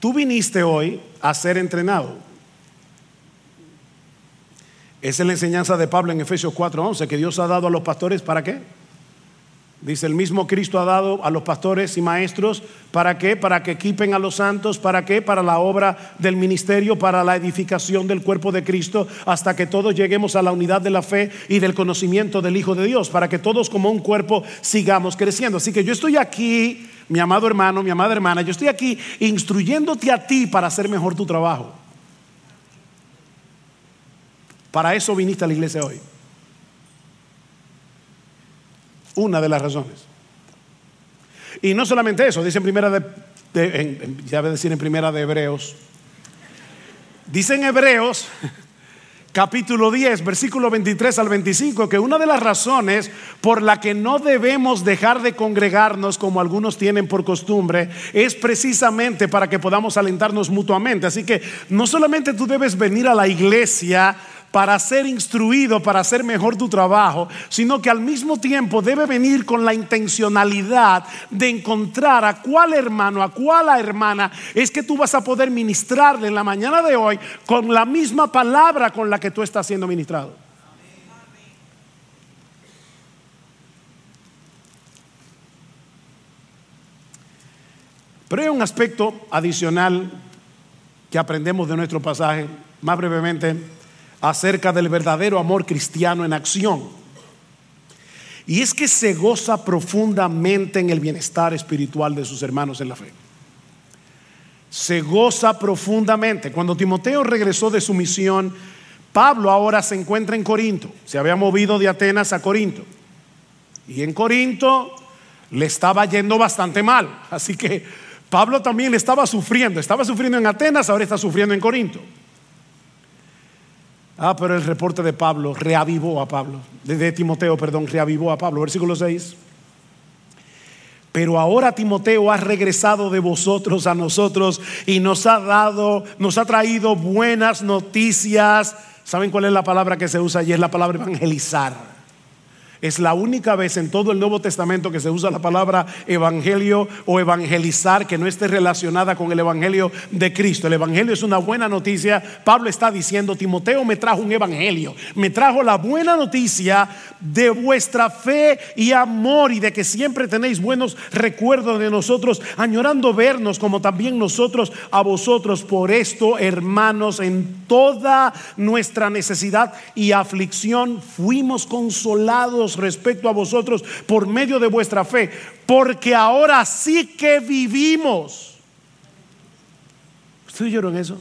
Tú viniste hoy a ser entrenado. Esa es la enseñanza de Pablo en Efesios 4:11, que Dios ha dado a los pastores para qué? Dice el mismo Cristo ha dado a los pastores y maestros, ¿para qué? Para que equipen a los santos, ¿para qué? Para la obra del ministerio, para la edificación del cuerpo de Cristo, hasta que todos lleguemos a la unidad de la fe y del conocimiento del Hijo de Dios, para que todos como un cuerpo sigamos creciendo. Así que yo estoy aquí, mi amado hermano, mi amada hermana, yo estoy aquí instruyéndote a ti para hacer mejor tu trabajo. Para eso viniste a la iglesia hoy. Una de las razones. Y no solamente eso, dice en primera de, ya decir en primera de Hebreos. Dice en Hebreos, <laughs> capítulo 10, versículo 23 al 25, que una de las razones por la que no debemos dejar de congregarnos como algunos tienen por costumbre es precisamente para que podamos alentarnos mutuamente. Así que no solamente tú debes venir a la iglesia para ser instruido, para hacer mejor tu trabajo, sino que al mismo tiempo debe venir con la intencionalidad de encontrar a cuál hermano, a cuál hermana es que tú vas a poder ministrarle en la mañana de hoy con la misma palabra con la que tú estás siendo ministrado. Pero hay un aspecto adicional que aprendemos de nuestro pasaje, más brevemente acerca del verdadero amor cristiano en acción. Y es que se goza profundamente en el bienestar espiritual de sus hermanos en la fe. Se goza profundamente. Cuando Timoteo regresó de su misión, Pablo ahora se encuentra en Corinto. Se había movido de Atenas a Corinto. Y en Corinto le estaba yendo bastante mal. Así que Pablo también le estaba sufriendo. Estaba sufriendo en Atenas, ahora está sufriendo en Corinto. Ah, pero el reporte de Pablo reavivó a Pablo, de Timoteo, perdón, reavivó a Pablo. Versículo 6. Pero ahora Timoteo ha regresado de vosotros a nosotros y nos ha dado, nos ha traído buenas noticias. ¿Saben cuál es la palabra que se usa allí? Es la palabra evangelizar. Es la única vez en todo el Nuevo Testamento que se usa la palabra evangelio o evangelizar que no esté relacionada con el evangelio de Cristo. El evangelio es una buena noticia. Pablo está diciendo, Timoteo me trajo un evangelio, me trajo la buena noticia de vuestra fe y amor y de que siempre tenéis buenos recuerdos de nosotros, añorando vernos como también nosotros a vosotros. Por esto, hermanos, en toda nuestra necesidad y aflicción fuimos consolados respecto a vosotros por medio de vuestra fe, porque ahora sí que vivimos. ¿Ustedes oyeron eso?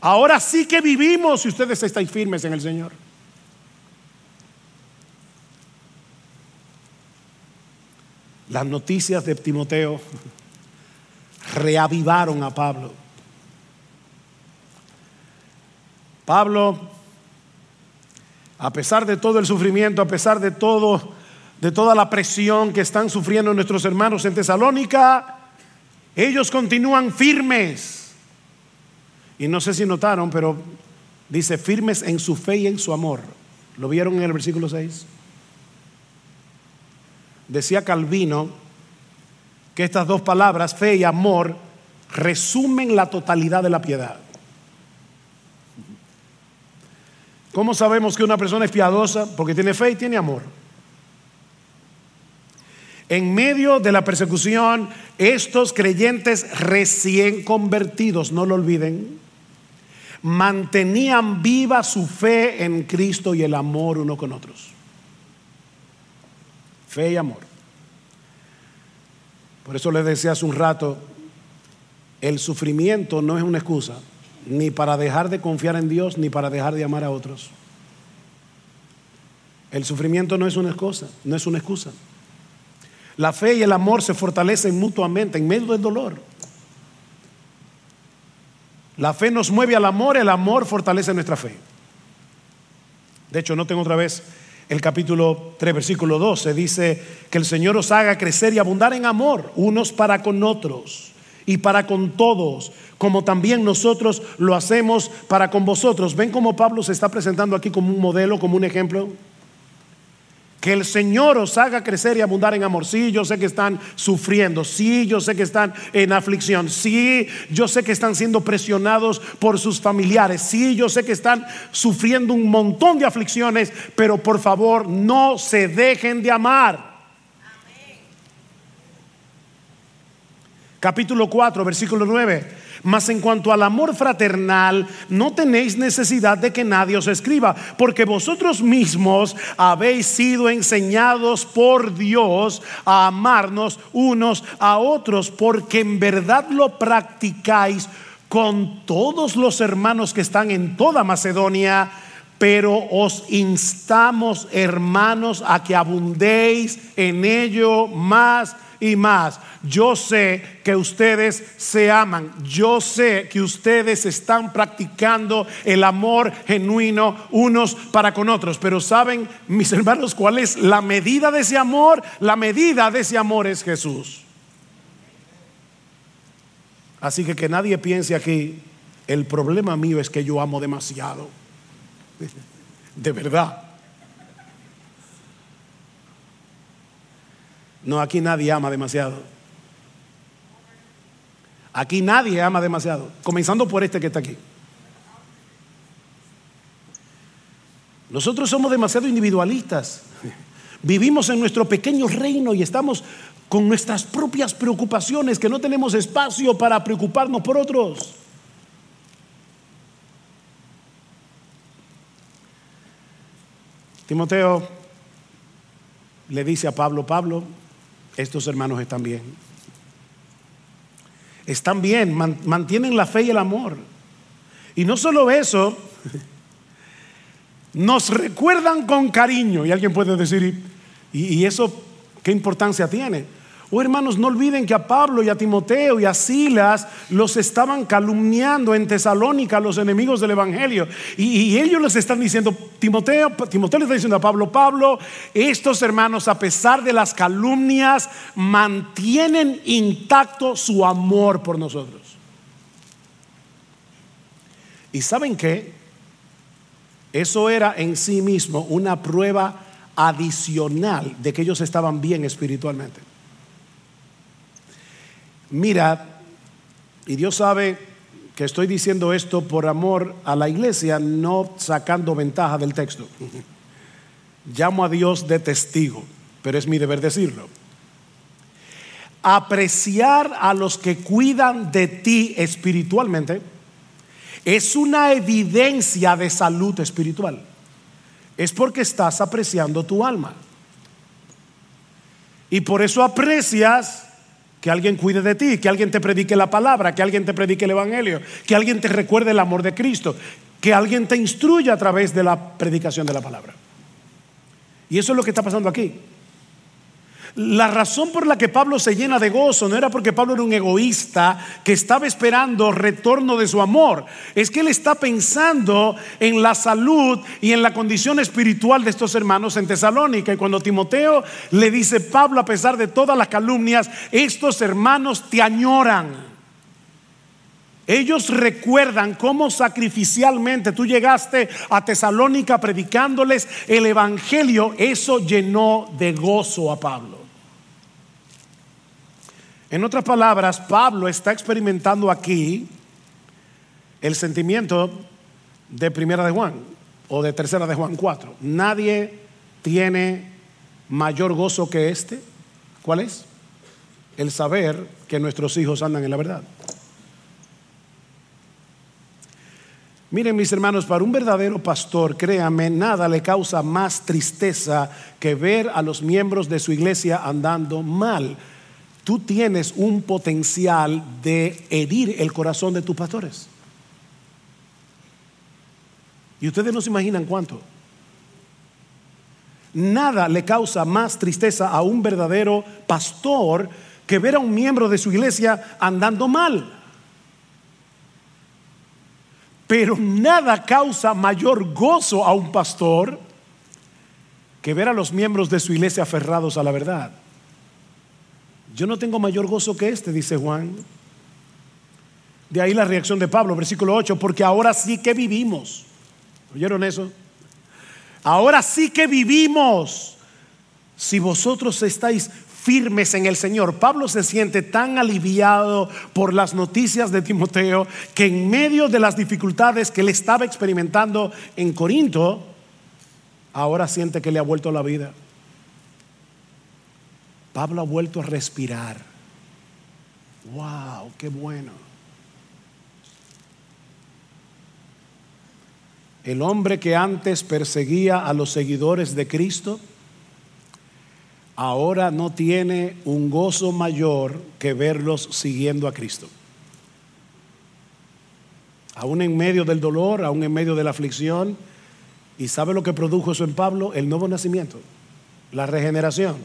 Ahora sí que vivimos si ustedes estáis firmes en el Señor. Las noticias de Timoteo reavivaron a Pablo. Pablo a pesar de todo el sufrimiento, a pesar de todo, de toda la presión que están sufriendo nuestros hermanos en Tesalónica, ellos continúan firmes. Y no sé si notaron, pero dice firmes en su fe y en su amor. ¿Lo vieron en el versículo 6? Decía Calvino que estas dos palabras, fe y amor, resumen la totalidad de la piedad. ¿Cómo sabemos que una persona es piadosa? Porque tiene fe y tiene amor. En medio de la persecución, estos creyentes recién convertidos, no lo olviden, mantenían viva su fe en Cristo y el amor uno con otros. Fe y amor. Por eso les decía hace un rato, el sufrimiento no es una excusa ni para dejar de confiar en Dios, ni para dejar de amar a otros. El sufrimiento no es una excusa, no es una excusa. La fe y el amor se fortalecen mutuamente en medio del dolor. La fe nos mueve al amor, el amor fortalece nuestra fe. De hecho, no tengo otra vez el capítulo 3, versículo 12, dice que el Señor os haga crecer y abundar en amor, unos para con otros y para con todos, como también nosotros lo hacemos para con vosotros. ¿Ven cómo Pablo se está presentando aquí como un modelo, como un ejemplo? Que el Señor os haga crecer y abundar en amor. Sí, yo sé que están sufriendo. Sí, yo sé que están en aflicción. Sí, yo sé que están siendo presionados por sus familiares. Sí, yo sé que están sufriendo un montón de aflicciones. Pero por favor, no se dejen de amar. Capítulo 4, versículo 9. Mas en cuanto al amor fraternal, no tenéis necesidad de que nadie os escriba, porque vosotros mismos habéis sido enseñados por Dios a amarnos unos a otros, porque en verdad lo practicáis con todos los hermanos que están en toda Macedonia. Pero os instamos, hermanos, a que abundéis en ello más y más. Yo sé que ustedes se aman. Yo sé que ustedes están practicando el amor genuino unos para con otros. Pero saben, mis <laughs> hermanos, cuál es la medida de ese amor? La medida de ese amor es Jesús. Así que que nadie piense aquí, el problema mío es que yo amo demasiado. <laughs> De verdad. No, aquí nadie ama demasiado. Aquí nadie ama demasiado, comenzando por este que está aquí. Nosotros somos demasiado individualistas. Vivimos en nuestro pequeño reino y estamos con nuestras propias preocupaciones, que no tenemos espacio para preocuparnos por otros. Timoteo le dice a Pablo, Pablo, estos hermanos están bien. Están bien, mantienen la fe y el amor. Y no solo eso, <laughs> nos recuerdan con cariño. Y alguien puede decir, ¿y, eso qué importancia tiene? Oh hermanos, no olviden que a Pablo y a Timoteo y a Silas los estaban calumniando en Tesalónica los enemigos del Evangelio. Y, ellos les están diciendo, Timoteo, Timoteo le está diciendo a Pablo, Pablo, estos hermanos a pesar de las calumnias mantienen intacto su amor por nosotros. ¿Y saben qué? Eso era en sí mismo una prueba adicional de que ellos estaban bien espiritualmente. Mira, y Dios sabe que estoy diciendo esto por amor a la iglesia, no sacando ventaja del texto. Llamo a Dios de testigo, pero es mi deber decirlo. Apreciar a los que cuidan de ti espiritualmente es una evidencia de salud espiritual. Es porque estás apreciando tu alma. Y por eso aprecias que alguien cuide de ti, que alguien te predique la palabra, que alguien te predique el Evangelio, que alguien te recuerde el amor de Cristo, que alguien te instruya a través de la predicación de la palabra. Y eso es lo que está pasando aquí. La razón por la que Pablo se llena de gozo no era porque Pablo era un egoísta que estaba esperando retorno de su amor. Es que él está pensando en la salud y en la condición espiritual de estos hermanos en Tesalónica. Y cuando Timoteo le dice, Pablo, a pesar de todas las calumnias, estos hermanos te añoran. Ellos recuerdan cómo sacrificialmente tú llegaste a Tesalónica predicándoles el Evangelio. Eso llenó de gozo a Pablo. En otras palabras, Pablo está experimentando aquí el sentimiento de primera de Juan o de tercera de Juan 4. Nadie tiene mayor gozo que este. ¿Cuál es? El saber que nuestros hijos andan en la verdad. Miren mis hermanos, para un verdadero pastor, créame, nada le causa más tristeza que ver a los miembros de su iglesia andando mal tú tienes un potencial de herir el corazón de tus pastores. Y ustedes no se imaginan cuánto. Nada le causa más tristeza a un verdadero pastor que ver a un miembro de su iglesia andando mal. Pero nada causa mayor gozo a un pastor que ver a los miembros de su iglesia aferrados a la verdad. Yo no tengo mayor gozo que este, dice Juan. De ahí la reacción de Pablo, versículo 8, porque ahora sí que vivimos. ¿Oyeron eso? Ahora sí que vivimos. si vosotros estáis firmes en el Señor. Pablo se siente tan aliviado por las noticias de Timoteo que en medio de las dificultades que él estaba experimentando en Corinto, ahora siente que le ha vuelto la vida. Pablo ha vuelto a respirar. ¡Wow! ¡Qué bueno! El hombre que antes perseguía a los seguidores de Cristo, ahora no tiene un gozo mayor que verlos siguiendo a Cristo. Aún en medio del dolor, aún en medio de la aflicción. ¿Y sabe lo que produjo eso en Pablo? El nuevo nacimiento, la regeneración.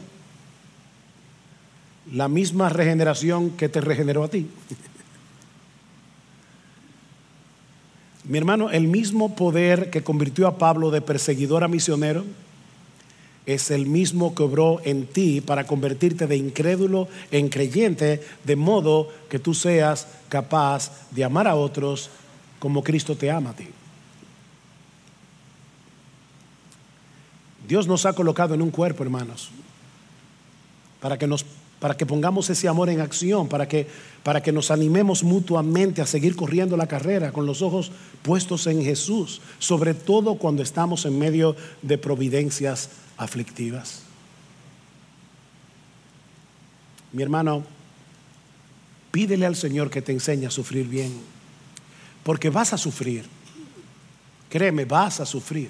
La misma regeneración que te regeneró a ti. Mi hermano, el mismo poder que convirtió a Pablo de perseguidor a misionero, es el mismo que obró en ti para convertirte de incrédulo en creyente, de modo que tú seas capaz de amar a otros como Cristo te ama a ti. Dios nos ha colocado en un cuerpo, hermanos, para que nos para que pongamos ese amor en acción, para que, para que nos animemos mutuamente a seguir corriendo la carrera con los ojos puestos en Jesús, sobre todo cuando estamos en medio de providencias aflictivas. Mi hermano, pídele al Señor que te enseñe a sufrir bien, porque vas a sufrir. Créeme, vas a sufrir.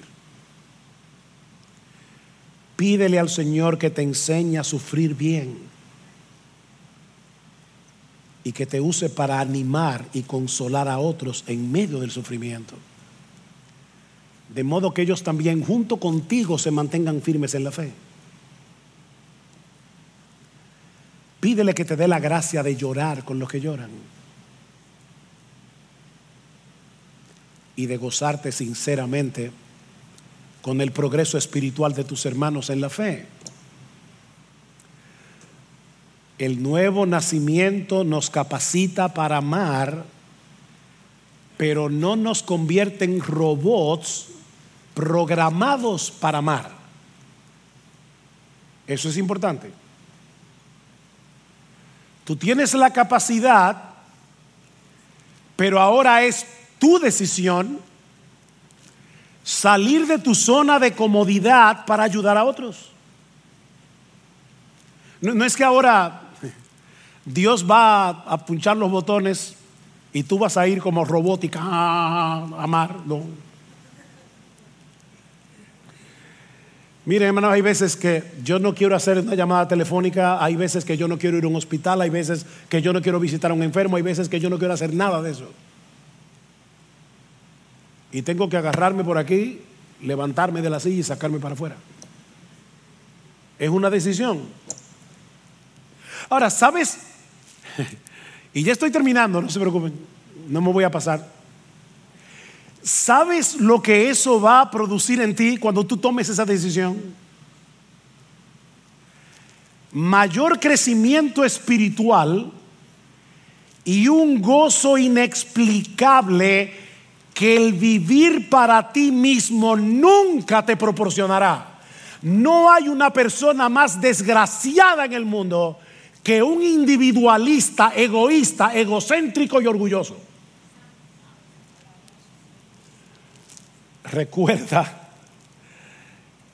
Pídele al Señor que te enseñe a sufrir bien y que te use para animar y consolar a otros en medio del sufrimiento de modo que ellos también junto contigo se mantengan firmes en la fe. Pídele que te dé la gracia de llorar con los que lloran y de gozarte sinceramente con el progreso espiritual de tus hermanos en la fe. El nuevo nacimiento nos capacita para amar, pero no nos convierte en robots programados para amar. Eso es importante. Tú tienes la capacidad, pero ahora es tu decisión salir de tu zona de comodidad para ayudar a otros. No, es que ahora Dios va a punchar los botones y tú vas a ir como robótica a amar. No. Mire, hermano, hay veces que yo no quiero hacer una llamada telefónica, hay veces que yo no quiero ir a un hospital, hay veces que yo no quiero visitar a un enfermo, hay veces que yo no quiero hacer nada de eso. Y tengo que agarrarme por aquí, levantarme de la silla y sacarme para afuera. Es una decisión. Ahora, ¿sabes? <laughs> y ya estoy terminando, no se preocupen, no me voy a pasar. ¿Sabes lo que eso va a producir en ti cuando tú tomes esa decisión? Mayor crecimiento espiritual y un gozo inexplicable que el vivir para ti mismo nunca te proporcionará. No hay una persona más desgraciada en el mundo que un individualista, egoísta, egocéntrico y orgulloso. recuerda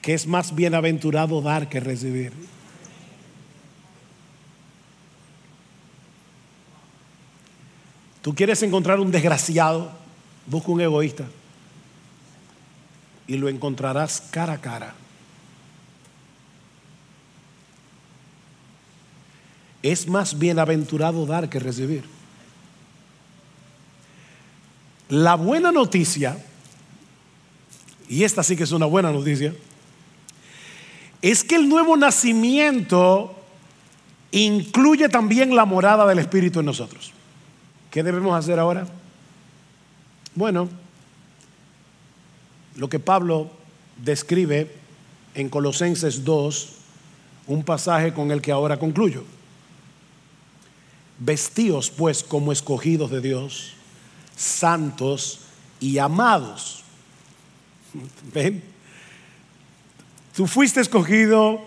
que es más bienaventurado dar que recibir. Tú quieres encontrar un desgraciado, busca un egoísta y lo encontrarás cara a cara. Es más bienaventurado dar que recibir. La buena noticia y esta sí que es una buena noticia, es que el nuevo nacimiento incluye también la morada del Espíritu en nosotros. ¿Qué debemos hacer ahora? Bueno, lo que Pablo describe en Colosenses 2, un pasaje con el que ahora concluyo. Vestíos pues como escogidos de Dios, santos y amados Ven, tú fuiste escogido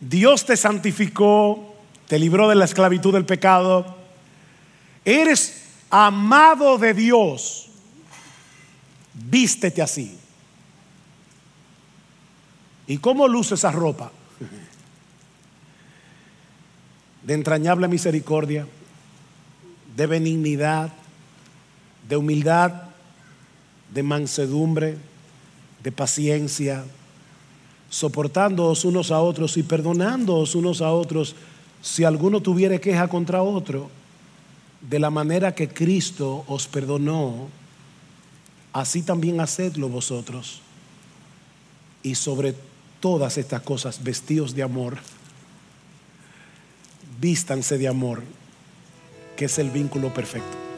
Dios te santificó, te libró de la esclavitud del pecado. Eres amado de Dios. Vístete así. ¿Y cómo luce esa ropa? De entrañable misericordia, de benignidad, de humildad, de mansedumbre, de paciencia, soportándoos unos a otros y perdonándoos unos a otros si alguno tuviere queja contra otro, de la manera que Cristo os perdonó, así también hacedlo vosotros. Y sobre todas estas cosas, vestidos de amor, vístanse de amor, que es el vínculo perfecto.